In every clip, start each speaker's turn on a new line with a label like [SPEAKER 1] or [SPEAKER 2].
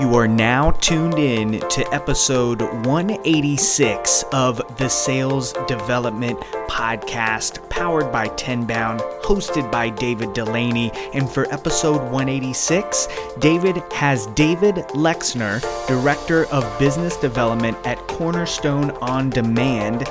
[SPEAKER 1] You are now tuned in to episode 186 of the Sales Development Podcast, powered by Tenbound, hosted by David Dulany. And for episode 186, David has David Lexner, Director of Business Development at Cornerstone On Demand,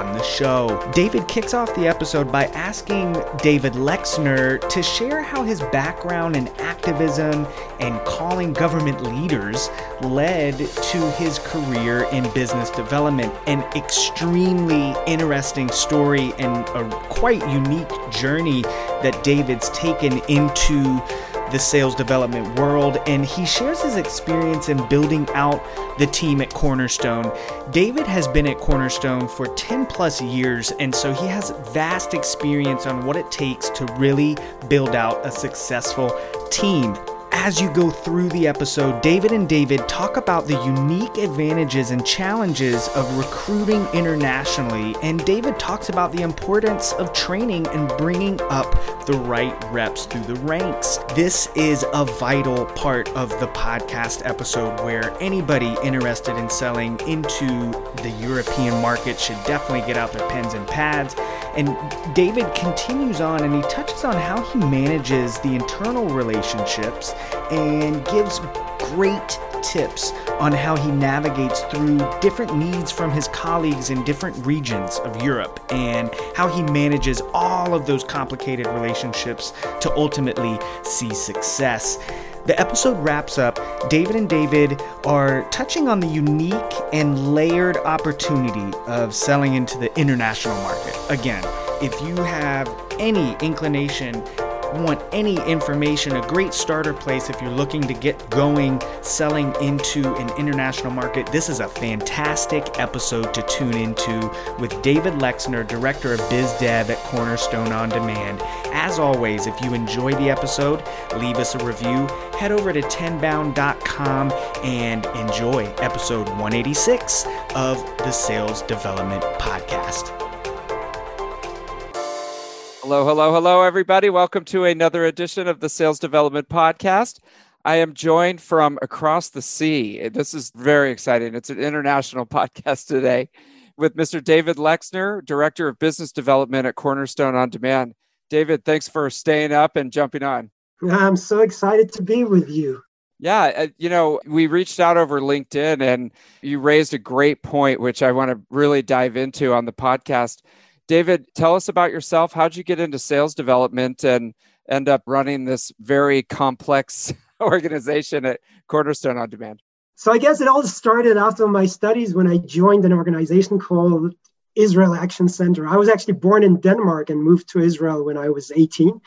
[SPEAKER 1] on the show. David kicks off the episode by asking David Lexner to share how his background in activism and calling government leaders led to his career in business development. An extremely interesting story and a quite unique journey that David's taken into the sales development world, and he shares his experience in building out the team at Cornerstone. David has been at Cornerstone for 10 plus years, and so he has vast experience on what it takes to really build out a successful team as you go through the episode, David and David talk about the unique advantages and challenges of recruiting internationally, and David talks about the importance of training and bringing up the right reps through the ranks. This is a vital part of the podcast episode where anybody interested in selling into the European market should definitely get out their pens and pads. And David continues on and he touches on how he manages the internal relationships and gives great tips on how he navigates through different needs from his colleagues in different regions of Europe and how he manages all of those complicated relationships to ultimately see success. The episode wraps up. David and David are touching on the unique and layered opportunity of selling into the international market. Again, if you have any inclination want any information, a great starter place if you're looking to get going selling into an international market, this is a fantastic episode to tune into with David Lexner, Director of Biz Dev at Cornerstone On Demand. As always, if you enjoy the episode, leave us a review. Head over to tenbound.com and enjoy episode 186 of the Sales Development Podcast.
[SPEAKER 2] Hello, hello, hello, everybody. Welcome to another edition of the Sales Development Podcast. I am joined from across the sea. This is very exciting. It's an international podcast today with Mr. David Lexner, Director of Business Development at Cornerstone On Demand. David, thanks for staying up and jumping on.
[SPEAKER 3] I'm so excited to be with you.
[SPEAKER 2] Yeah, uh, you know, we reached out over LinkedIn and you raised a great point, which I want to really dive into on the podcast David, tell us about yourself. How'd you get into sales development and end up running this very complex organization at Cornerstone On Demand?
[SPEAKER 3] So I guess it all started after my studies when I joined an organization called Israel Action Center. I was actually born in Denmark and moved to Israel when I was 18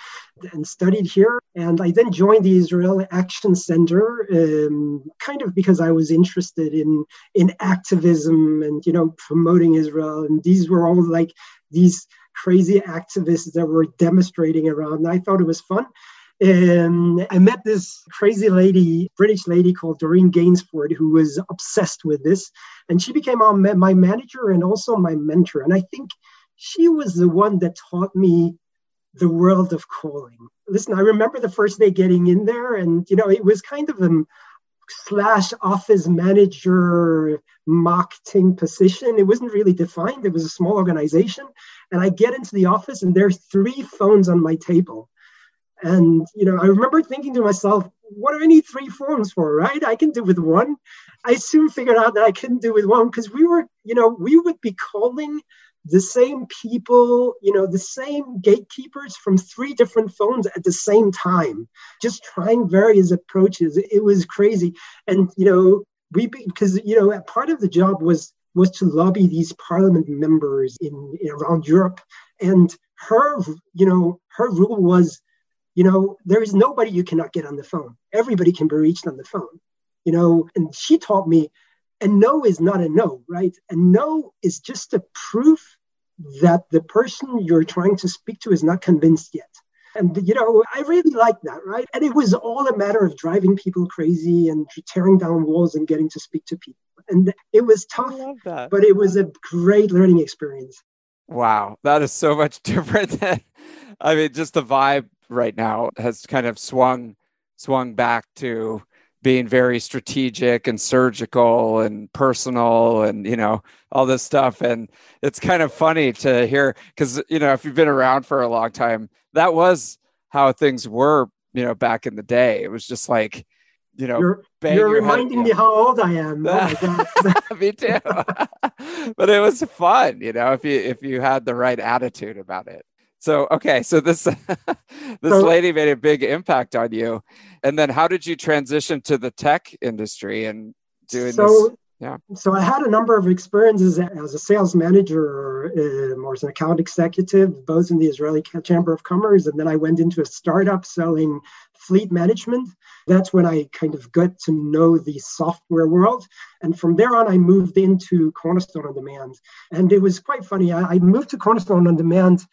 [SPEAKER 3] and studied here. And I then joined the Israel Action Center, um, kind of because I was interested in in activism and you know promoting Israel. And these were all like these crazy activists that were demonstrating around. I thought it was fun. And I met this crazy lady, British lady called Doreen Gainsford, who was obsessed with this. And she became my manager and also my mentor. And I think she was the one that taught me the world of calling. Listen, I remember the first day getting in there, and you know, it was kind of a slash office manager marketing position. It wasn't really defined. It was a small organization. And I get into the office and there are three phones on my table. And you know, I remember thinking to myself, what do I need three phones for, right? I can do with one. I soon figured out that I couldn't do with one because we were, you know, we would be calling the same people, you know, the same gatekeepers from three different phones at the same time, just trying various approaches. It was crazy. And, you know, we, because, you know, part of the job was, was to lobby these parliament members in, in around Europe. And her, you know, her rule was, you know, there is nobody you cannot get on the phone. Everybody can be reached on the phone, you know, and she taught me a no is not a no, right? A no is just a proof that the person you're trying to speak to is not convinced yet. And, you know, I really like that, right? And it was all a matter of driving people crazy and tearing down walls and getting to speak to people. And it was tough, but it was a great learning experience.
[SPEAKER 2] Wow. That is so much different than, I mean, just the vibe right now has kind of swung, swung back to being very strategic and surgical and personal and you know all this stuff. And it's kind of funny to hear because you know if you've been around for a long time that was how things were you know back in the day. It was just like you know
[SPEAKER 3] you're, you're reminding head, me how old i am. Oh
[SPEAKER 2] me too. But it was fun you know if you if you had the right attitude about it so okay so this this so, lady made a big impact on you. And then how did you transition to the tech industry and doing so, this yeah.
[SPEAKER 3] so i had a number of experiences as a sales manager um, or as an account executive both in the israeli chamber of commerce and then i went into a startup selling fleet management. That's when i kind of got to know the software world. And from there on i moved into cornerstone on demand. And it was quite funny i, I moved to cornerstone on demand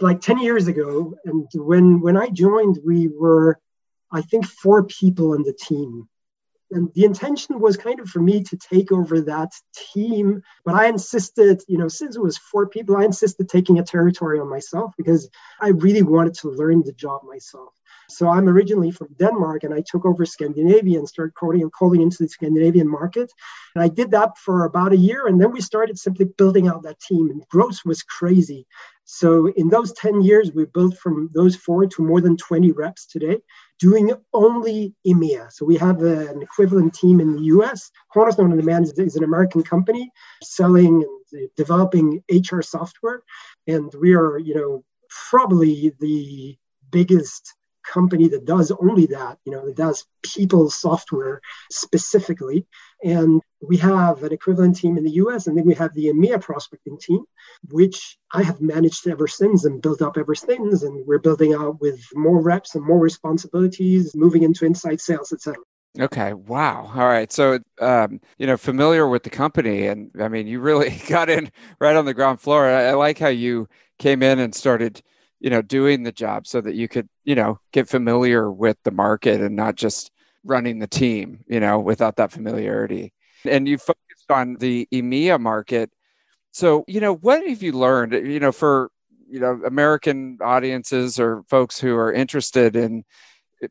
[SPEAKER 3] like 10 years ago and when when i joined we were i think four people on the team. And the intention was kind of for me to take over that team but i insisted you know since it was four people i insisted taking a territory on myself because i really wanted to learn the job myself so i'm originally from denmark and i took over scandinavia and started calling and calling into the scandinavian market and i did that for about a year and then we started simply building out that team and growth was crazy so in those 10 years, we built from those four to more than 20 reps today, doing only EMEA. So we have an equivalent team in the US. Cornerstone on Demand is an American company selling and developing HR software. And we are, you know, probably the biggest company that does only that, you know, that does people software specifically. And we have an equivalent team in the US, and then we have the EMEA prospecting team, which I have managed ever since and built up ever since. And we're building out with more reps and more responsibilities, moving into inside sales, etc.
[SPEAKER 2] Okay. Wow. All right. So, um, you know, familiar with the company, and I mean, you really got in right on the ground floor. I, I like how you came in and started you know doing the job so that you could you know get familiar with the market and not just running the team you know without that familiarity. And you focused on the EMEA market. So you know what have you learned you know for you know American audiences or folks who are interested in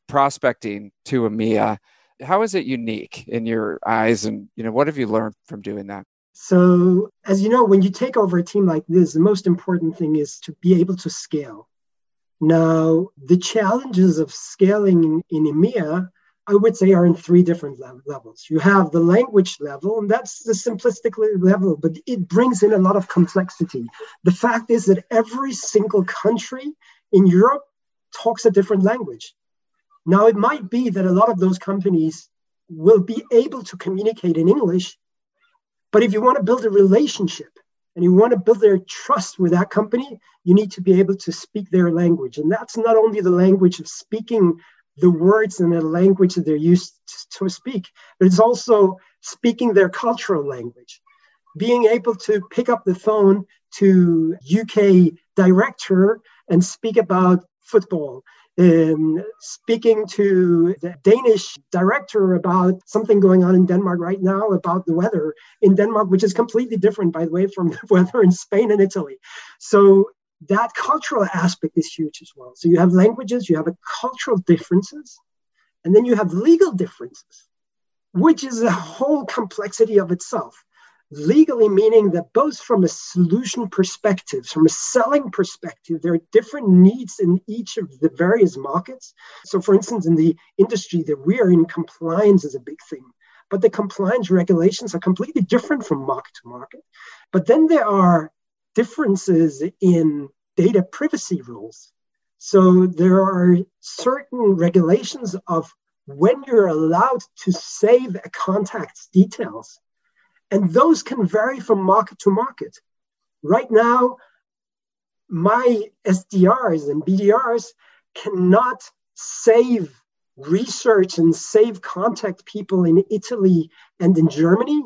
[SPEAKER 2] prospecting to EMEA how is it unique in your eyes? And you know what have you learned from doing that
[SPEAKER 3] so, as you know, when you take over a team like this, the most important thing is to be able to scale. Now, the challenges of scaling in, in EMEA, I would say, are in three different le- levels. You have the language level, and that's the simplistic level, but it brings in a lot of complexity. The fact is that every single country in Europe talks a different language. Now, it might be that a lot of those companies will be able to communicate in English but if you want to build a relationship and you want to build their trust with that company, you need to be able to speak their language. And that's not only the language of speaking the words in the language that they're used to speak, but it's also speaking their cultural language. Being able to pick up the phone to UK director and speak about football um, speaking to the Danish director about something going on in Denmark right now about the weather in Denmark, which is completely different, by the way, from the weather in Spain and Italy. So that cultural aspect is huge as well. So you have languages, you have cultural differences, and then you have legal differences, which is a whole complexity of itself legally meaning that both from a solution perspective, from a selling perspective, there are different needs in each of the various markets. So, for instance, in the industry that we are in, compliance is a big thing. But the compliance regulations are completely different from market to market. But then there are differences in data privacy rules. So there are certain regulations of when you're allowed to save a contact's details and those can vary from market to market. Right now, my SDRs and BDRs cannot save research and save contact people in Italy and in Germany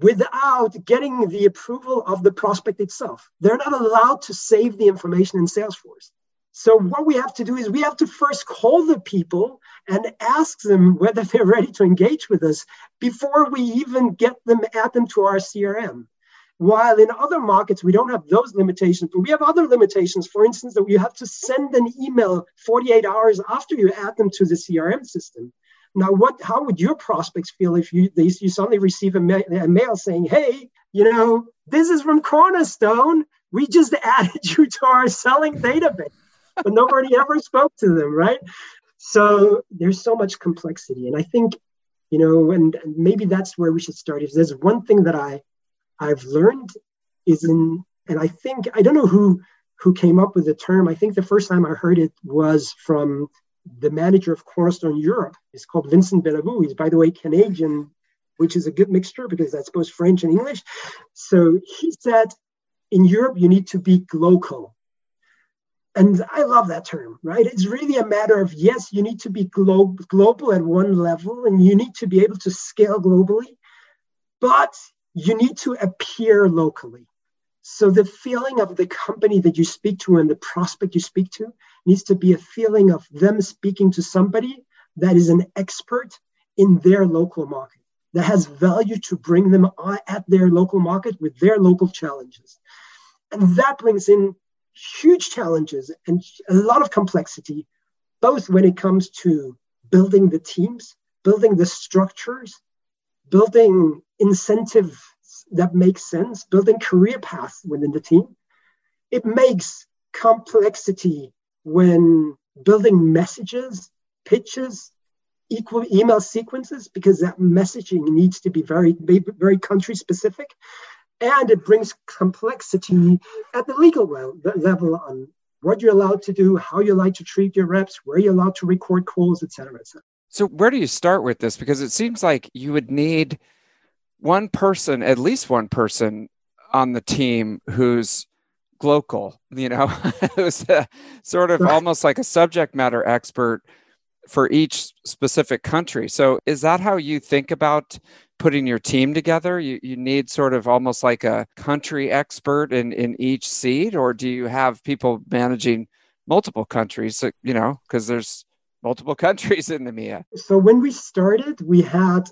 [SPEAKER 3] without getting the approval of the prospect itself. They're not allowed to save the information in Salesforce. So what we have to do is we have to first call the people and ask them whether they're ready to engage with us before we even get them add them to our CRM. While in other markets we don't have those limitations, but we have other limitations. For instance, that you have to send an email 48 hours after you add them to the CRM system. Now, what? How would your prospects feel if you they, you suddenly receive a, ma- a mail saying, "Hey, you know, this is from Cornerstone. We just added you to our selling database," but nobody ever spoke to them, right? So there's so much complexity, and I think, you know, and, maybe that's where we should start. If there's one thing that I I've learned is in, and I think I don't know who who came up with the term. I think the first time I heard it was from the manager of Cornerstone Europe. He's called Vincent Belliveau. He's, by the way, Canadian, which is a good mixture because that's both French and English. So he said, in Europe, you need to be global. And I love that term, right? It's really a matter of yes, you need to be glo- global at one level and you need to be able to scale globally, but you need to appear locally. So the feeling of the company that you speak to and the prospect you speak to needs to be a feeling of them speaking to somebody that is an expert in their local market, that has value to bring them at their local market with their local challenges. And that brings in huge challenges and a lot of complexity, both when it comes to building the teams, building the structures, building incentives that makes sense, building career paths within the team. It makes complexity when building messages, pitches, equal email sequences, because that messaging needs to be very, very country specific. And it brings complexity at the legal level on what you're allowed to do, how you like to treat your reps, where you're allowed to record calls, et cetera, et cetera.
[SPEAKER 2] So, where do you start with this? Because it seems like you would need one person, at least one person on the team who's local, you know, who's a, sort of almost like a subject matter expert for each specific country. So is that how you think about putting your team together? You, you need sort of almost like a country expert in, in each seat, or do you have people managing multiple countries, you know, because there's multiple countries in the EMEA?
[SPEAKER 3] So when we started, we had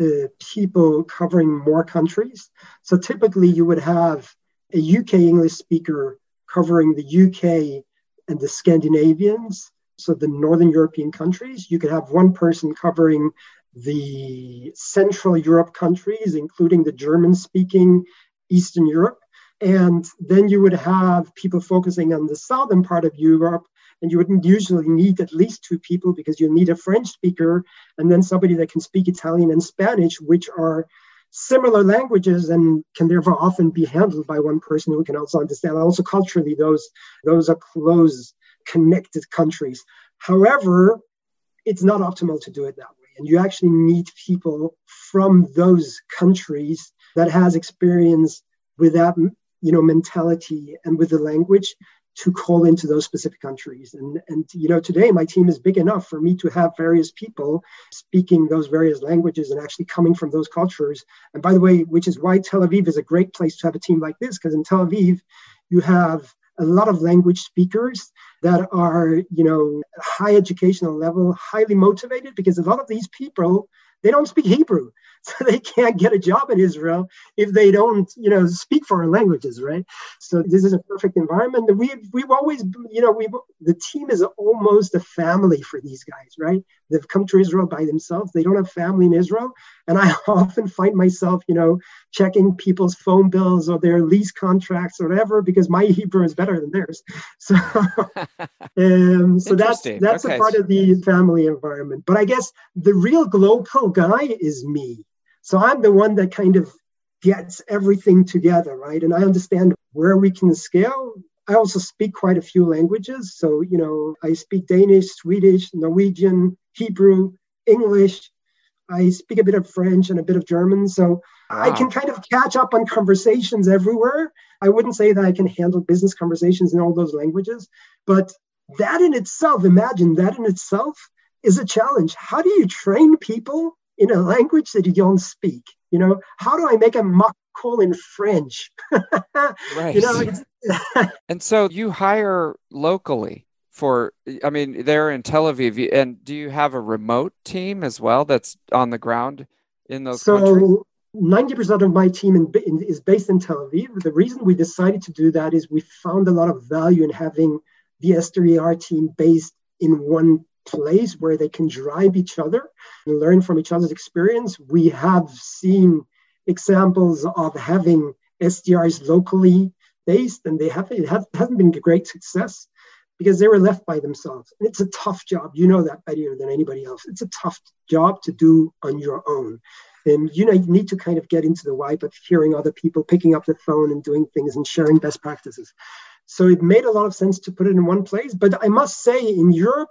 [SPEAKER 3] uh, people covering more countries. So typically, you would have a UK English speaker covering the UK and the Scandinavians, so the Northern European countries. You could have one person covering the Central Europe countries, including the German speaking Eastern Europe. And then you would have people focusing on the southern part of Europe and you wouldn't usually need at least two people because you need a French speaker and then somebody that can speak Italian and Spanish, which are similar languages and can therefore often be handled by one person who can also understand. Also, culturally, those those are close, connected countries. However, it's not optimal to do it that way, and you actually need people from those countries that has experience with that you know mentality and with the language to call into those specific countries. And, and, you know, today my team is big enough for me to have various people speaking those various languages and actually coming from those cultures. And by the way, which is why Tel Aviv is a great place to have a team like this, because in Tel Aviv, you have a lot of language speakers that are, you know, high educational level, highly motivated, because a lot of these people, they don't speak Hebrew. so they can't get a job in Israel if they don't, you know, speak foreign languages, right? So this is a perfect environment. We've we've always, you know, we the team is almost a family for these guys, right? They've come to Israel by themselves. They don't have family in Israel, and I often find myself, you know, checking people's phone bills or their lease contracts or whatever because my Hebrew is better than theirs. So, um, so that's that's okay. a part of the family environment. But I guess the real global guy is me so I'm the one that kind of gets everything together, right? And I understand where we can scale. I also speak quite a few languages. So, you know, I speak Danish, Swedish, Norwegian, Hebrew, English. I speak a bit of French and a bit of German. So wow. I can kind of catch up on conversations everywhere. I wouldn't say that I can handle business conversations in all those languages, but that in itself, imagine that in itself is a challenge. How do you train people in a language that you don't speak. You know, how do I make a mock call in French?
[SPEAKER 2] right. You know, and so you hire locally for I mean they're in Tel Aviv and do you have a remote team as well that's on the ground in those so, countries?
[SPEAKER 3] 90% of my team in, in, is based in Tel Aviv. The reason we decided to do that is we found a lot of value in having the SDR team based in one place where they can drive each other and learn from each other's experience. We have seen examples of having SDRs locally based, and they have it hasn't been a great success because they were left by themselves. And it's a tough job. You know that better than anybody else. It's a tough job to do on your own. And you know, you need to kind of get into the vibe of hearing other people, picking up the phone and doing things and sharing best practices. So it made a lot of sense to put it in one place. But I must say, in Europe,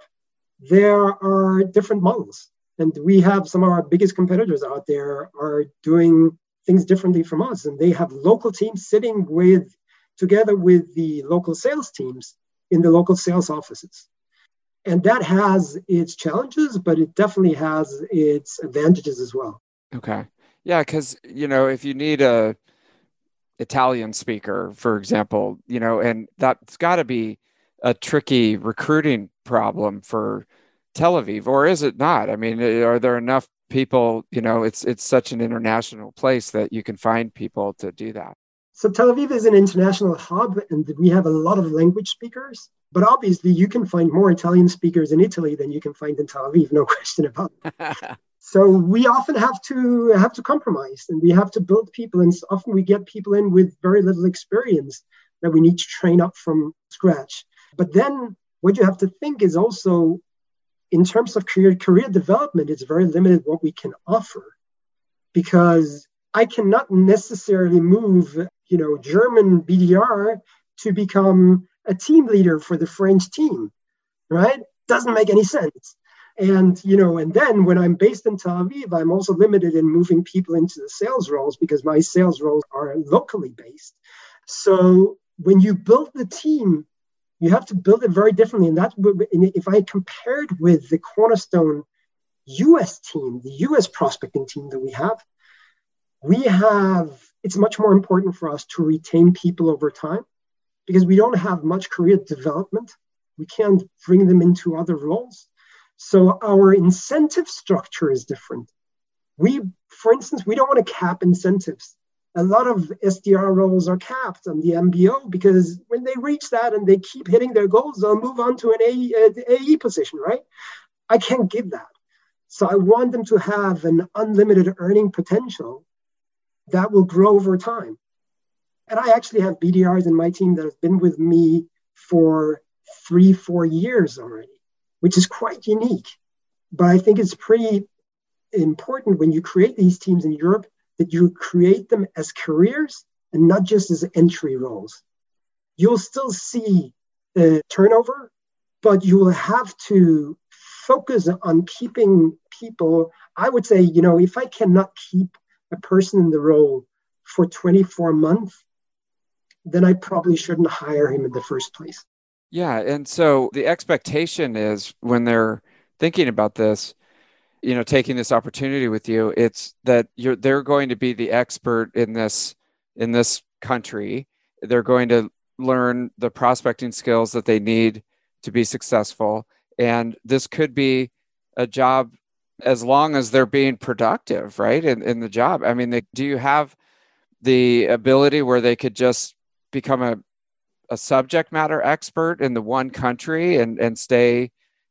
[SPEAKER 3] there are different models. And we have some of our biggest competitors out there are doing things differently from us. And they have local teams sitting with together with the local sales teams in the local sales offices. And that has its challenges, but it definitely has its advantages as well.
[SPEAKER 2] Okay. Yeah, because you know, if you need a Italian speaker, for example, you know, and that's got to be a tricky recruiting problem for Tel Aviv, or is it not? I mean, eh, are there enough people? You know, it's it's such an international place that you can find people to do that.
[SPEAKER 3] So Tel Aviv is an international hub, and we have a lot of language speakers. But obviously, you can find more Italian speakers in Italy than you can find in Tel Aviv, no question about it. so we often have to have to compromise, and we have to build people. And often we get people in with very little experience that we need to train up from scratch. But then what you have to think is also, in terms of career career development, it's very limited what we can offer, because I cannot necessarily move you know, German BDR to become a team leader for the French team, right? Doesn't make any sense. And you know, and then when I'm based in Tel Aviv, I'm also limited in moving people into the sales roles because my sales roles are locally based. So when you build the team, you have to build it very differently. And that if I compared with the cornerstone US team, the US prospecting team that we have, we have it's much more important for us to retain people over time because we don't have much career development. We can't bring them into other roles. So our incentive structure is different. We, for instance, we don't want to cap incentives. A lot of SDR roles are capped on the MBO because when they reach that and they keep hitting their goals, they'll move on to an AE, uh, AE position, right? I can't give that. So I want them to have an unlimited earning potential that will grow over time. And I actually have BDRs in my team that have been with me for three, four years already, which is quite unique. But I think it's pretty important when you create these teams in Europe that you create them as careers and not just as entry roles. You'll still see turnover, but you will have to focus on keeping people. I would say, you know, if I cannot keep a person in the role for 24 months, then I probably shouldn't hire him in the first place.
[SPEAKER 2] Yeah. And so the expectation is when they're thinking about this, you know, taking this opportunity with you, it's that you're they're going to be the expert in this in this country. They're going to learn the prospecting skills that they need to be successful. And this could be a job as long as they're being productive, right? In, in the job. I mean, they, do you have the ability where they could just become a, a subject matter expert in the one country and, and stay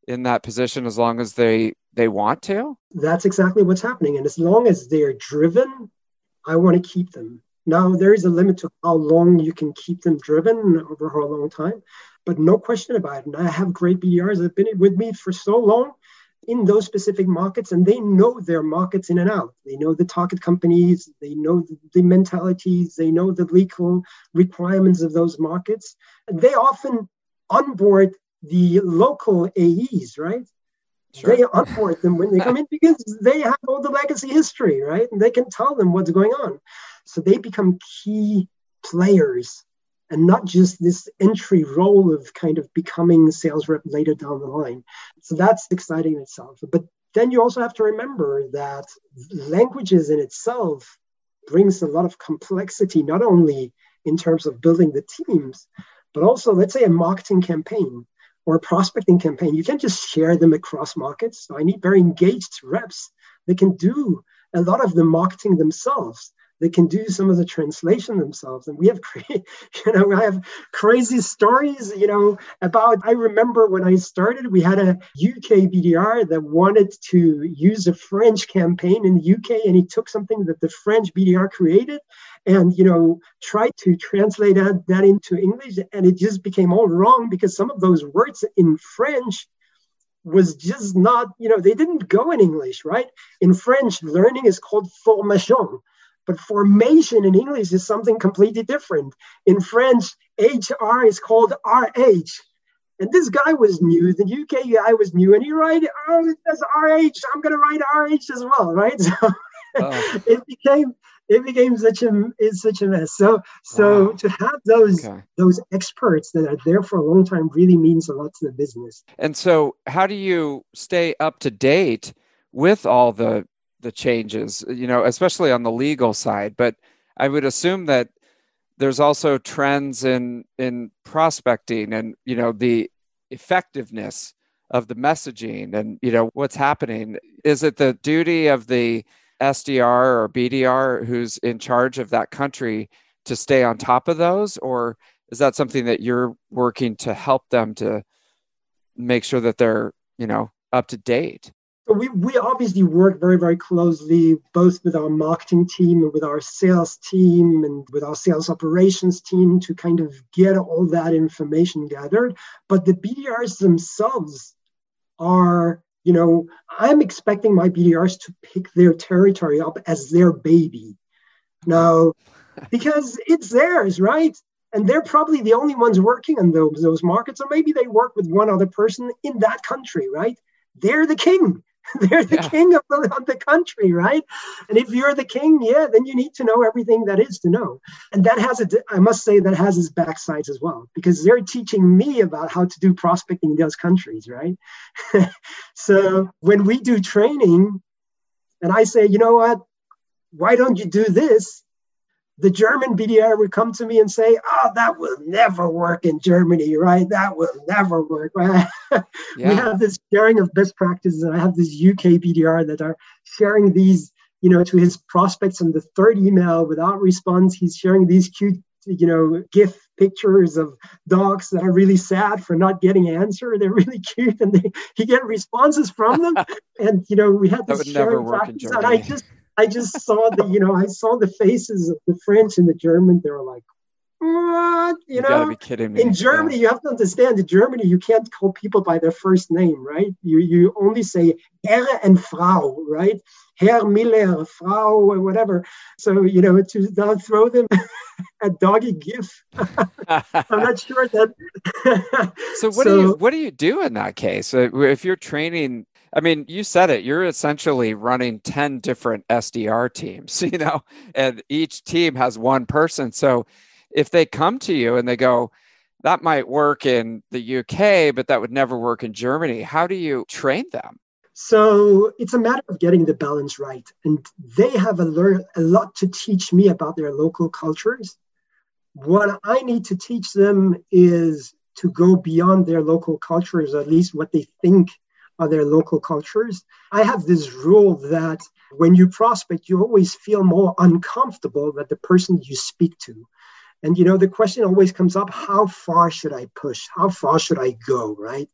[SPEAKER 2] in that position as long as they they want to?
[SPEAKER 3] That's exactly what's happening. And as long as they're driven, I want to keep them. Now there is a limit to how long you can keep them driven over a long time, but no question about it. And I have great BDRs that have been with me for so long in those specific markets and they know their markets in and out. They know the target companies, they know the, mentalities, they know the legal requirements of those markets. And they often onboard the local AEs, right? Sure. They onboard them when they come in because they have all the legacy history, right? And they can tell them what's going on. So they become key players and not just this entry role of kind of becoming sales rep later down the line. So that's exciting in itself. But then you also have to remember that languages in itself brings a lot of complexity, not only in terms of building the teams, but also, let's say, a marketing campaign or a prospecting campaign. You can't just share them across markets. So I need very engaged reps that can do a lot of the marketing themselves they can do some of the translation themselves. And we have, you know, I have crazy stories, you know, about. I remember when I started, we had a UK BDR that wanted to use a French campaign in the UK, and he took something that the French BDR created and you know tried to translate that, that into english and it just became all wrong because some of those words in french was just not you know they didn't go in english right in french learning is called formation but formation in English is something completely different. In French, HR is called RH. And this guy was new, the UK guy was new, and he write, oh, it says RH, I'm going to write RH as well, right? So oh. it became it became such a it's such a mess. So so wow. to have those okay. those experts that are there for a long time really means a lot to the business.
[SPEAKER 2] And so how do you stay up to date with all the the changes, you know, especially on the legal side. But I would assume that there's also trends in in prospecting and you know the effectiveness of the messaging and you know what's happening. Is it the duty of the SDR or BDR who's in charge of that country to stay on top of those, or is that something that you're working to help them to make sure that they're you know up to date?
[SPEAKER 3] We, we obviously work very, very closely both with our marketing team and with our sales team and with our sales operations team to kind of get all that information gathered. But the BDRs themselves are, you know, I'm expecting my BDRs to pick their territory up as their baby. Now, because it's theirs, right? And they're probably the only ones working in those, those markets, or maybe they work with one other person in that country, right? They're the king They're the yeah. king of the, of the country, right? And if you're the king, yeah, then you need to know everything that is to know. And that has a, I must say, that has its backsides as well, because they're teaching me about how to do prospecting in those countries, right? so when we do training, and I say, you know what, why don't you do this? The German BDR would come to me and say, "Oh, that will never work in Germany, right? That will never work." Right? Yeah. we have this sharing of best practices, and I have this UK BDR that are sharing these, you know, to his prospects in the third email without response. He's sharing these cute, you know, GIF pictures of dogs that are really sad for not getting answer. They're really cute, and they, he get responses from them. and you know, we had this sharing practice, and I just I just saw the, you know, I saw the faces of the French and the German. They were like, what? You, you know,
[SPEAKER 2] gotta be kidding me.
[SPEAKER 3] In Germany, yeah. you have to understand. In Germany, you can't call people by their first name, right? You you only say Herr and Frau, right? Herr Miller, Frau, or whatever. So you know, to throw them a doggy gif. I'm not sure that.
[SPEAKER 2] so what so, do you what do you do in that case? Uh, if you're training I mean, you said it. You're essentially running 10 different SDR teams, you know, and each team has one person. So if they come to you and they go, that might work in the UK, but that would never work in Germany, how do you train them?
[SPEAKER 3] So it's a matter of getting the balance right. And they have a, a lot to teach me about their local cultures. What I need to teach them is to go beyond their local cultures, at least what they think other local cultures. I have this rule that when you prospect, you always feel more uncomfortable than the person you speak to. And you know, the question always comes up how far should I push? How far should I go? Right?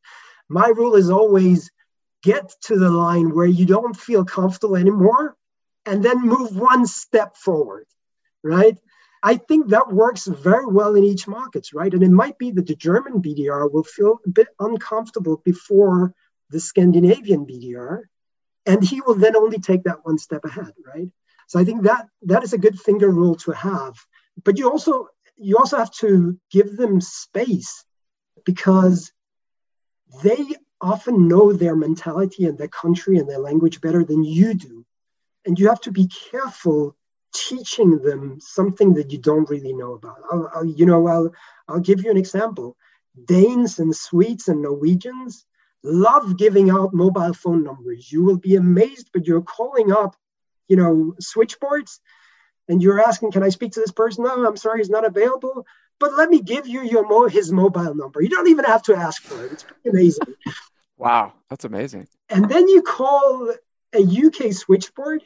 [SPEAKER 3] My rule is always get to the line where you don't feel comfortable anymore and then move one step forward. Right? I think that works very well in each market, right? And it might be that the German BDR will feel a bit uncomfortable before the Scandinavian BDR, and he will then only take that one step ahead, right? So I think that that is a good finger rule to have. But you also you also have to give them space because they often know their mentality and their country and their language better than you do. And you have to be careful teaching them something that you don't really know about. I'll, I'll, you know, I'll, I'll give you an example. Danes and Swedes and Norwegians, love giving out mobile phone numbers. You will be amazed, but you're calling up, you know, switchboards and you're asking, can I speak to this person? No, I'm sorry, he's not available. But let me give you your mo- his mobile number. You don't even have to ask for it. It's pretty amazing.
[SPEAKER 2] wow, that's amazing.
[SPEAKER 3] And then you call a UK switchboard,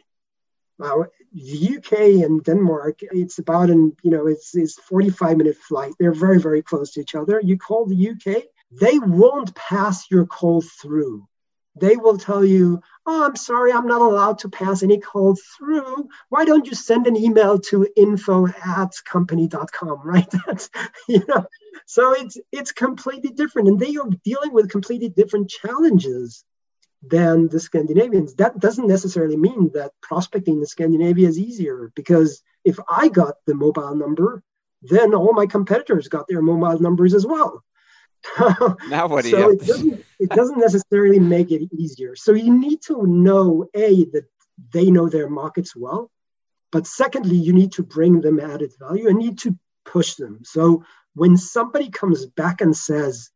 [SPEAKER 3] Uh, the UK and Denmark, it's about an you know it's it's 45 minute flight. They're very very close to each other. You call the UK, they won't pass your call through. They will tell you, "Oh, I'm sorry, I'm not allowed to pass any call through. Why don't you send an email to info at company.com?" Right? That's you know. So it's it's completely different, and they are dealing with completely different challenges than the Scandinavians. That doesn't necessarily mean that prospecting in Scandinavia is easier because if I got the mobile number, then all my competitors got their mobile numbers as well.
[SPEAKER 2] now what do
[SPEAKER 3] so
[SPEAKER 2] you
[SPEAKER 3] it doesn't, it doesn't necessarily make it easier. So you need to know A, that they know their markets well. But secondly, you need to bring them added value and need to push them. So when somebody comes back and says,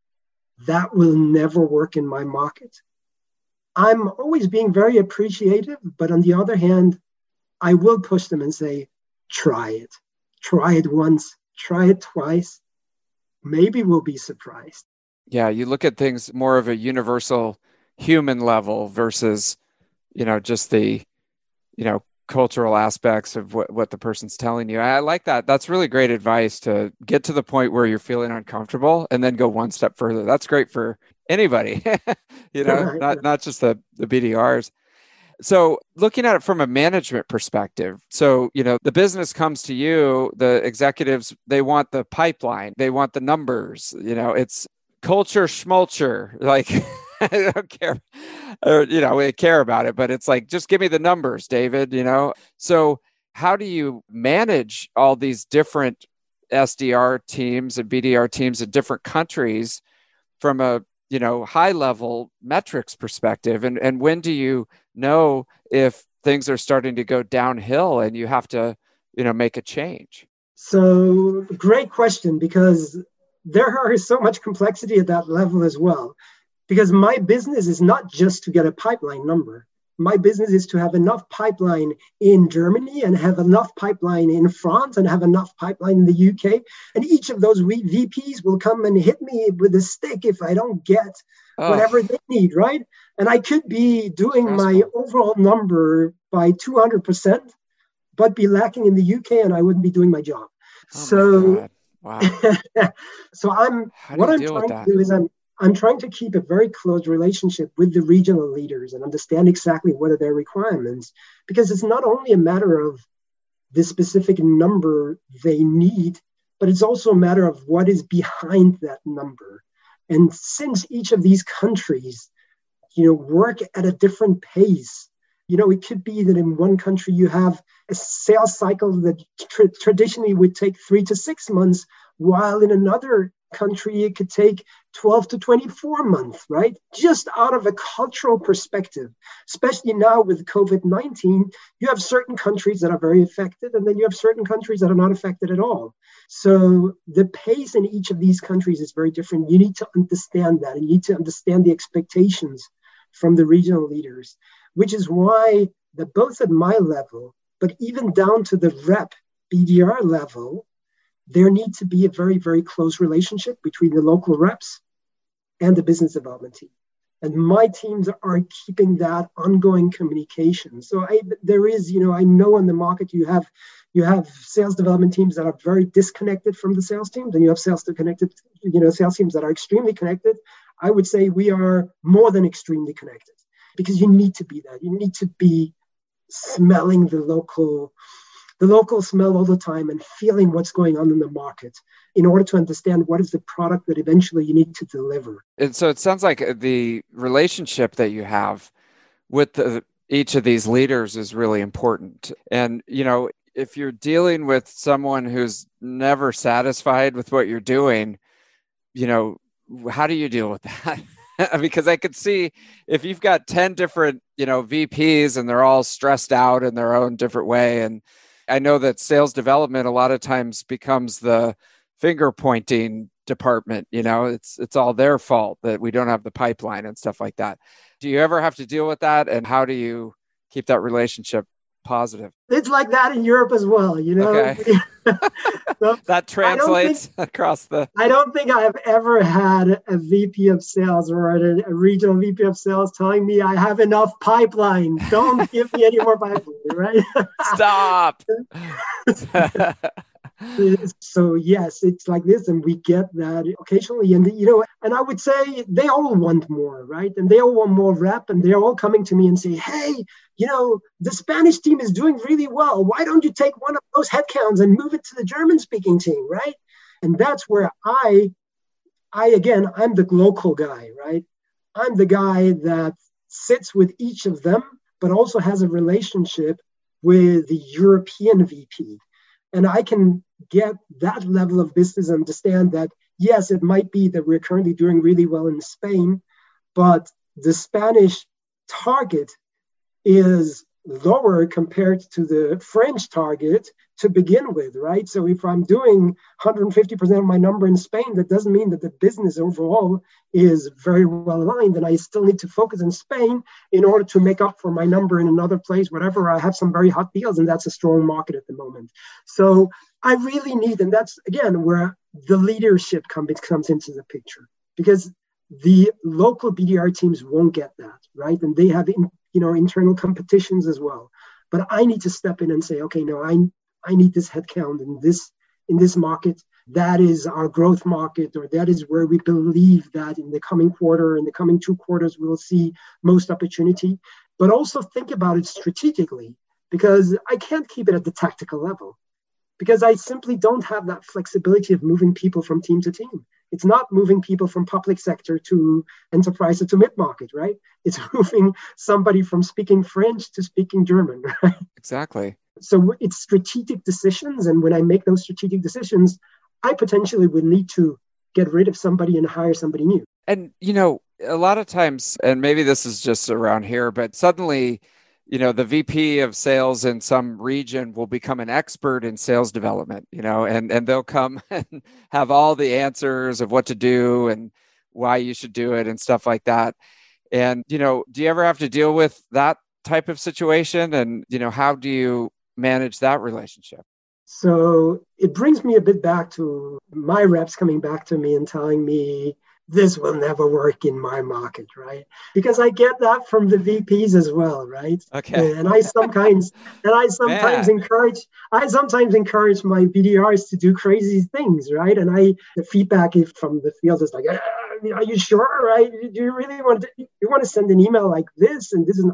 [SPEAKER 3] that will never work in my market, I'm always being very appreciative, but on the other hand, I will push them and say, try it. Try it once, try it twice. Maybe we'll be surprised.
[SPEAKER 2] Yeah, you look at things more of a universal human level versus, you know, just the, you know, cultural aspects of what, what the person's telling you. I like that. That's really great advice to get to the point where you're feeling uncomfortable and then go one step further. That's great for anybody, you know, yeah, not, not just the, the BDRs. So, looking at it from a management perspective, so, you know, the business comes to you, the executives, they want the pipeline, they want the numbers, you know, it's culture schmulture. Like, I don't care, or, you know, we care about it, but it's like, just give me the numbers, David, you know? So, how do you manage all these different SDR teams and BDR teams in different countries from a you know high level metrics perspective and and when do you know if things are starting to go downhill and you have to you know make a change.
[SPEAKER 3] So great question because there is so much complexity at that level as well. Because my business is not just to get a pipeline number my business is to have enough pipeline in Germany and have enough pipeline in France and have enough pipeline in the UK. And each of those VPs will come and hit me with a stick if I don't get oh. whatever they need, right? And I could be doing my overall number by 200%, but be lacking in the UK and I wouldn't be doing my job. Oh so,
[SPEAKER 2] my
[SPEAKER 3] wow. so I'm what I'm trying to do is I'm I'm trying to keep a very close relationship with the regional leaders and understand exactly what are their requirements because it's not only a matter of the specific number they need, but it's also a matter of what is behind that number. And since each of these countries, you know, work at a different pace, you know, it could be that in one country you have a sales cycle that tra- traditionally would take three to six months, while in another country it could take 12 to 24 months, right? Just out of a cultural perspective, especially now with COVID 19, you have certain countries that are very affected, and then you have certain countries that are not affected at all. So the pace in each of these countries is very different. You need to understand that, and you need to understand the expectations from the regional leaders, which is why the both at my level, but even down to the rep BDR level, there needs to be a very, very close relationship between the local reps and the business development team. And my teams are keeping that ongoing communication. So I, there is, you know, I know in the market you have you have sales development teams that are very disconnected from the sales teams, and you have sales connected, you know, sales teams that are extremely connected. I would say we are more than extremely connected because you need to be that. You need to be smelling the local the local smell all the time and feeling what's going on in the market in order to understand what is the product that eventually you need to deliver.
[SPEAKER 2] And so it sounds like the relationship that you have with the, each of these leaders is really important. And, you know, if you're dealing with someone who's never satisfied with what you're doing, you know, how do you deal with that? because I could see if you've got 10 different, you know, VPs and they're all stressed out in their own different way and I know that sales development a lot of times becomes the finger pointing department you know it's it's all their fault that we don't have the pipeline and stuff like that. Do you ever have to deal with that? And how do you keep that relationship positive.
[SPEAKER 3] It's like that in Europe as well, you know.
[SPEAKER 2] Okay. so that translates think, across the.
[SPEAKER 3] I don't think I have ever had a VP of sales or a, a regional VP of sales telling me I have enough pipeline. Don't give me any more pipeline, right?
[SPEAKER 2] Stop.
[SPEAKER 3] So yes it's like this and we get that occasionally and you know and i would say they all want more right? And they all want more rep and they're all coming to me and say hey you know the spanish team is doing really well. Why don't you take one of those headcounts and move it to the german speaking team? Right? And that's where i i again i'm the local guy right? I'm the guy that sits with each of them but also has a relationship with the european vp and I can get that level of business understand that yes, it might be that we're currently doing really well in Spain, but the Spanish target is lower compared to the French target to begin with, right? So if I'm doing 150% of my number in Spain, that doesn't mean that the business overall is very well aligned. And I still need to focus in Spain in order to make up for my number in another place, whatever. I have some very hot deals, and that's a strong market at the moment. So I really need, and that's again where the leadership comes comes into the picture because the local BDR teams won't get that, right? And they have in, you know internal competitions as well. But I need to step in and say, okay, no, I I need this headcount in this in this market. That is our growth market, or that is where we believe that in the coming quarter, in the coming two quarters, we'll see most opportunity. But also think about it strategically, because I can't keep it at the tactical level because I simply don't have that flexibility of moving people from team to team. It's not moving people from public sector to enterprise or to mid market, right? It's moving somebody from speaking French to speaking German, right?
[SPEAKER 2] Exactly.
[SPEAKER 3] So it's strategic decisions. And when I make those strategic decisions, I potentially would need to get rid of somebody and hire somebody new.
[SPEAKER 2] And, you know, a lot of times, and maybe this is just around here, but suddenly, you know the vp of sales in some region will become an expert in sales development you know and and they'll come and have all the answers of what to do and why you should do it and stuff like that. And you know do you ever have to deal with that type of situation? And you know how do you manage that relationship?
[SPEAKER 3] So it brings me a bit back to my reps coming back to me and telling me this will never work in my market, right? Because I get that from the VPs as well, right?
[SPEAKER 2] Okay.
[SPEAKER 3] And I sometimes and I sometimes Man. encourage I sometimes encourage my BDRs to do crazy things, right? And I the feedback from the field is like, ah, are you sure, right? Do you really want to you want to send an email like this and this is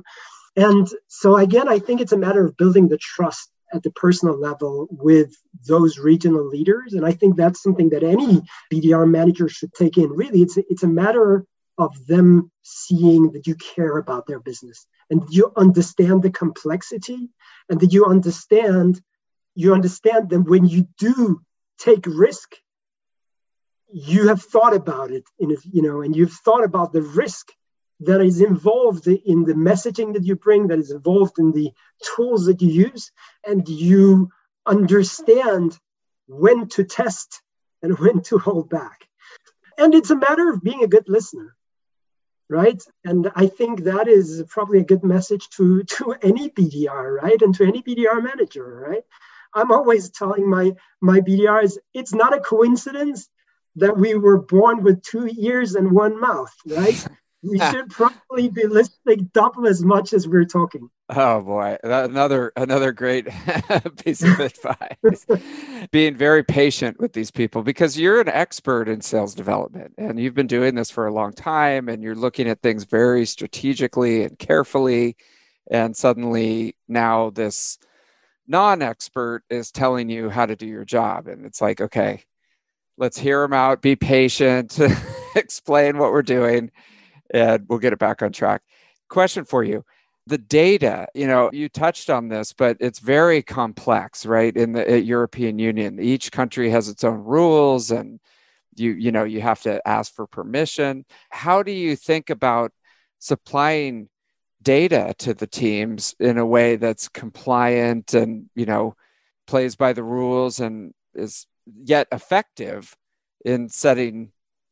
[SPEAKER 3] and so again, I think it's a matter of building the trust at the personal level with those regional leaders. And I think that's something that any BDR manager should take in. Really, it's a, it's a matter of them seeing that you care about their business and you understand the complexity and that you understand you understand that when you do take risk you have thought about it in a, you know and you've thought about the risk that is involved in the messaging that you bring, that is involved in the tools that you use, and you understand when to test and when to hold back. And it's a matter of being a good listener, right? And I think that is probably a good message to, to any BDR, right? And to any BDR manager, right? I'm always telling my, my BDRs, it's not a coincidence that we were born with two ears and one mouth, right? we should probably be listening double as much as we're talking.
[SPEAKER 2] Oh boy, another another great piece of advice. Being very patient with these people because you're an expert in sales development and you've been doing this for a long time and you're looking at things very strategically and carefully. And suddenly now this non-expert is telling you how to do your job. And it's like okay, let's hear them out, be patient, explain what we're doing and we'll get it back on track. Question for you. The data you know you touched on this but it's very complex right in the european union. Each country has its own rules and you you know you have to ask for permission. How do you think about supplying data to the teams in a way that's compliant and you know plays by the rules and is yet effective in setting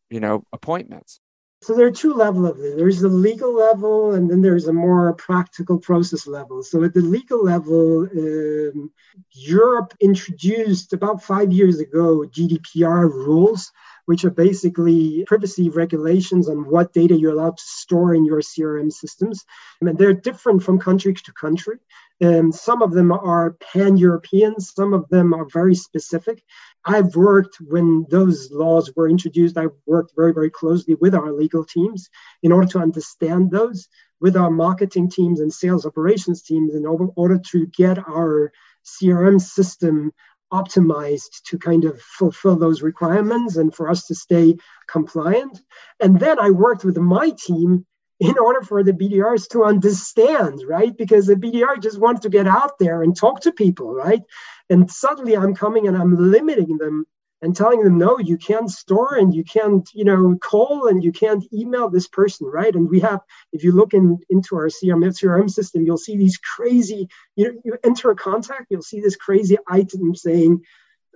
[SPEAKER 2] you know appointments
[SPEAKER 3] So there are two levels of it. There's the legal level, and then there's a more practical process level. So at the legal level, um, Europe introduced about five years ago GDPR rules, which are basically privacy regulations on what data you're allowed to store in your CRM systems. And they're different from country to country. And some of them are pan European, some of them are very specific. I've worked when those laws were introduced, I've worked very, very closely with our legal teams in order to understand those, with our marketing teams and sales operations teams, in order to get our CRM system optimized to kind of fulfill those requirements and for us to stay compliant. And then I worked with my team in order for the BDRs to understand, right? Because the BDR just wants to get out there and talk to people, right? And suddenly I'm coming and I'm limiting them and telling them, no, you can't store and you can't, you know, call and you can't email this person, right? And we have, if you look in, into our CRM, CRM system, you'll see these crazy, you know, you enter a contact, you'll see this crazy item saying,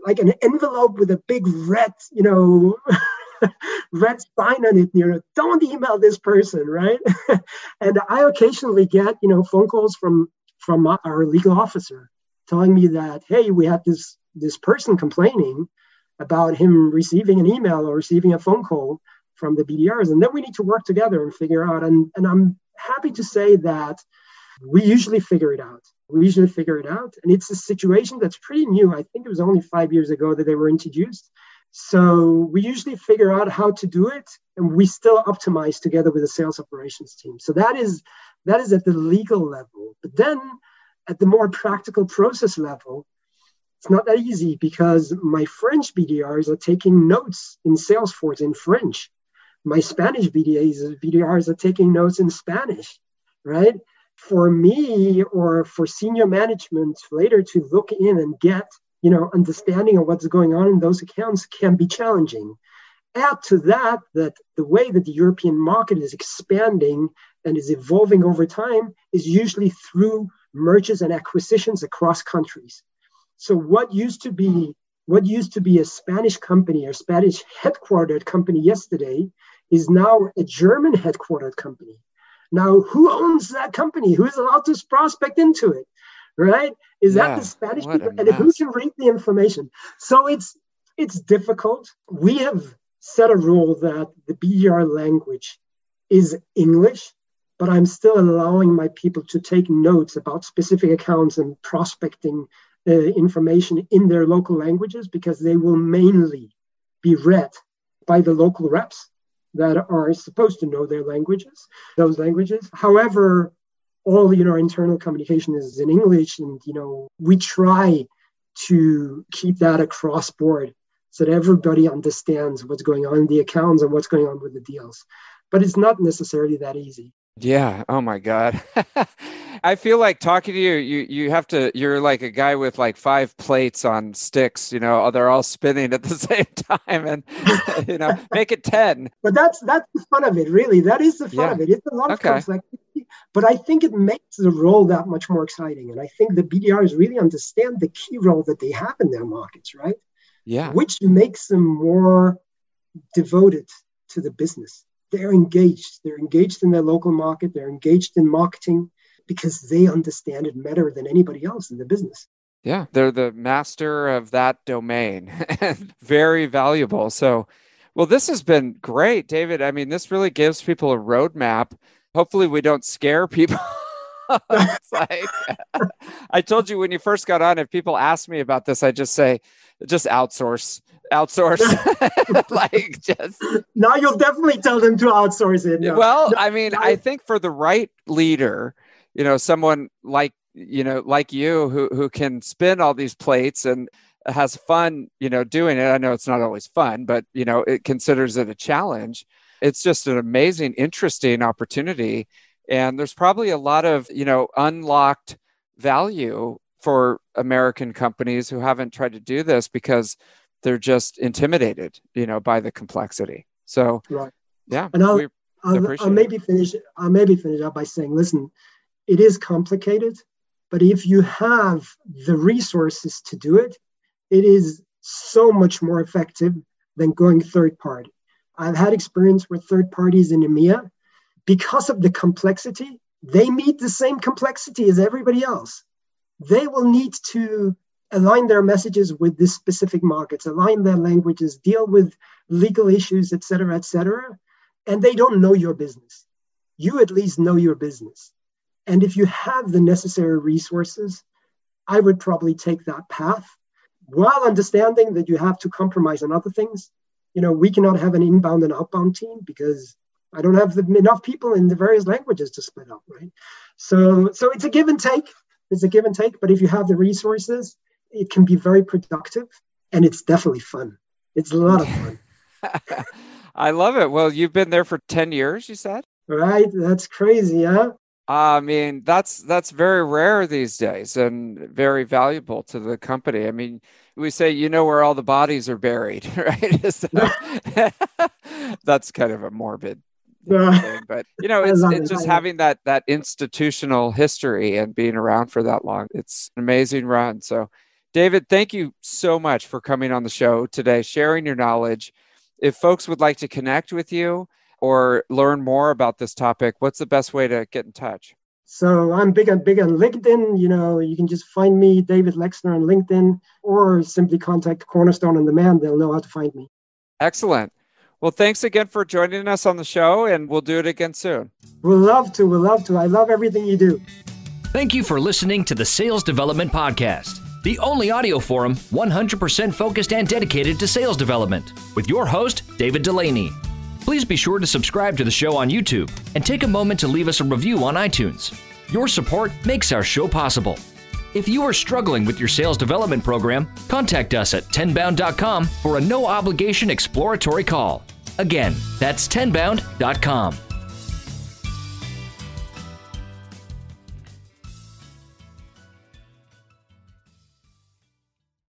[SPEAKER 3] like an envelope with a big red, you know, red sign on it, you know, don't email this person, right? and I occasionally get, you know, phone calls from from our legal officer telling me that, hey, we had this this person complaining about him receiving an email or receiving a phone call from the BDRs. And then we need to work together and figure out. And, and I'm happy to say that we usually figure it out. We usually figure it out. And it's a situation that's pretty new. I think it was only five years ago that they were introduced. So we usually figure out how to do it, and we still optimize together with the sales operations team. So that is that is at the legal level. But then at the more practical process level, it's not that easy because my French BDRs are taking notes in Salesforce in French. My Spanish BDAs, BDRs are taking notes in Spanish, right? For me or for senior management later to look in and get you know, understanding of what's going on in those accounts can be challenging. Add to that that the way that the European market is expanding and is evolving over time is usually through mergers and acquisitions across countries. So what used to be what used to be a Spanish company or Spanish headquartered company yesterday is now a German headquartered company. Now, who owns that company? Who is allowed to prospect into it? Right? Is yeah, that the Spanish people? And who can read the information? So it's it's difficult. We have set a rule that the BDR language is English, but I'm still allowing my people to take notes about specific accounts and prospecting uh, information in their local languages because they will mainly be read by the local reps that are supposed to know their languages, those languages. However, all you know internal communication is in english and you know we try to keep that across board so that everybody understands what's going on in the accounts and what's going on with the deals. But it's not necessarily that easy.
[SPEAKER 2] Yeah. Oh my god i feel like talking to you you you have to you're like a guy with like five plates on sticks you know they're all spinning at the same time and you know make it 10
[SPEAKER 3] but that's that's the fun of it really that is the fun yeah. of it it's a lot of okay. complexity but I think it makes the role that much more exciting. And I think the BDRs really understand the key role that they have in their markets, right?
[SPEAKER 2] Yeah.
[SPEAKER 3] Which makes them more devoted to the business. They're engaged. They're engaged in their local market. They're engaged in marketing because they understand it better than anybody else in the business.
[SPEAKER 2] Yeah, they're the master of that domain. And very valuable. So, well, this has been great, David. I mean, this really gives people a roadmap hopefully we don't scare people. like, I told you when you first got on, if people ask me about this, I just say, just outsource, outsource. like just
[SPEAKER 3] now you'll definitely tell them to outsource it.
[SPEAKER 2] No. Well, no, I mean, no. I think for the right leader, you know, someone like you know, like you who who can spin all these plates and has fun, you know, doing it. I know it's not always fun, but you know, it considers it a challenge it's just an amazing, interesting opportunity. And there's probably a lot of, you know, unlocked value for American companies who haven't tried to do this because they're just intimidated, you know, by the complexity. So, right. yeah,
[SPEAKER 3] and I'll, I'll, I'll maybe finish. I'll maybe finish up by saying, listen, it is complicated, but if you have the resources to do it, it is so much more effective than going third party I've had experience with third parties in EMEA. Because of the complexity, they meet the same complexity as everybody else. They will need to align their messages with this specific markets, align their languages, deal with legal issues, et cetera, et cetera. And they don't know your business. You at least know your business. And if you have the necessary resources, I would probably take that path while understanding that you have to compromise on other things. You know, we cannot have an inbound and outbound team because I don't have the, enough people in the various languages to split up, right? So, so it's a give and take. It's a give and take. But if you have the resources, it can be very productive, and it's definitely fun. It's a lot of fun.
[SPEAKER 2] I love it. Well, you've been there for ten years. You said,
[SPEAKER 3] right? That's crazy, huh?
[SPEAKER 2] I mean, that's that's very rare these days and very valuable to the company. I mean, we say you know where all the bodies are buried, right? so, that's kind of a morbid thing, but you know, it's it's just having that that institutional history and being around for that long. It's an amazing run. So, David, thank you so much for coming on the show today, sharing your knowledge. If folks would like to connect with you or learn more about this topic, what's the best way to get in touch?
[SPEAKER 3] So I'm big on big on LinkedIn. You know, you can just find me, David Lexner, on LinkedIn, or simply contact Cornerstone on Demand. They'll know how to find me.
[SPEAKER 2] Excellent. Well, thanks again for joining us on the show, and we'll do it again soon.
[SPEAKER 3] We'll love to. We'll love to. I love everything you do.
[SPEAKER 4] Thank you for listening to the Sales Development Podcast, the only audio forum 100% focused and dedicated to sales development, with your host, David Dulany. Please be sure to subscribe to the show on YouTube and take a moment to leave us a review on iTunes. Your support makes our show possible. If you are struggling with your sales development program, contact us at tenbound.com for a no obligation exploratory call. Again, that's tenbound.com.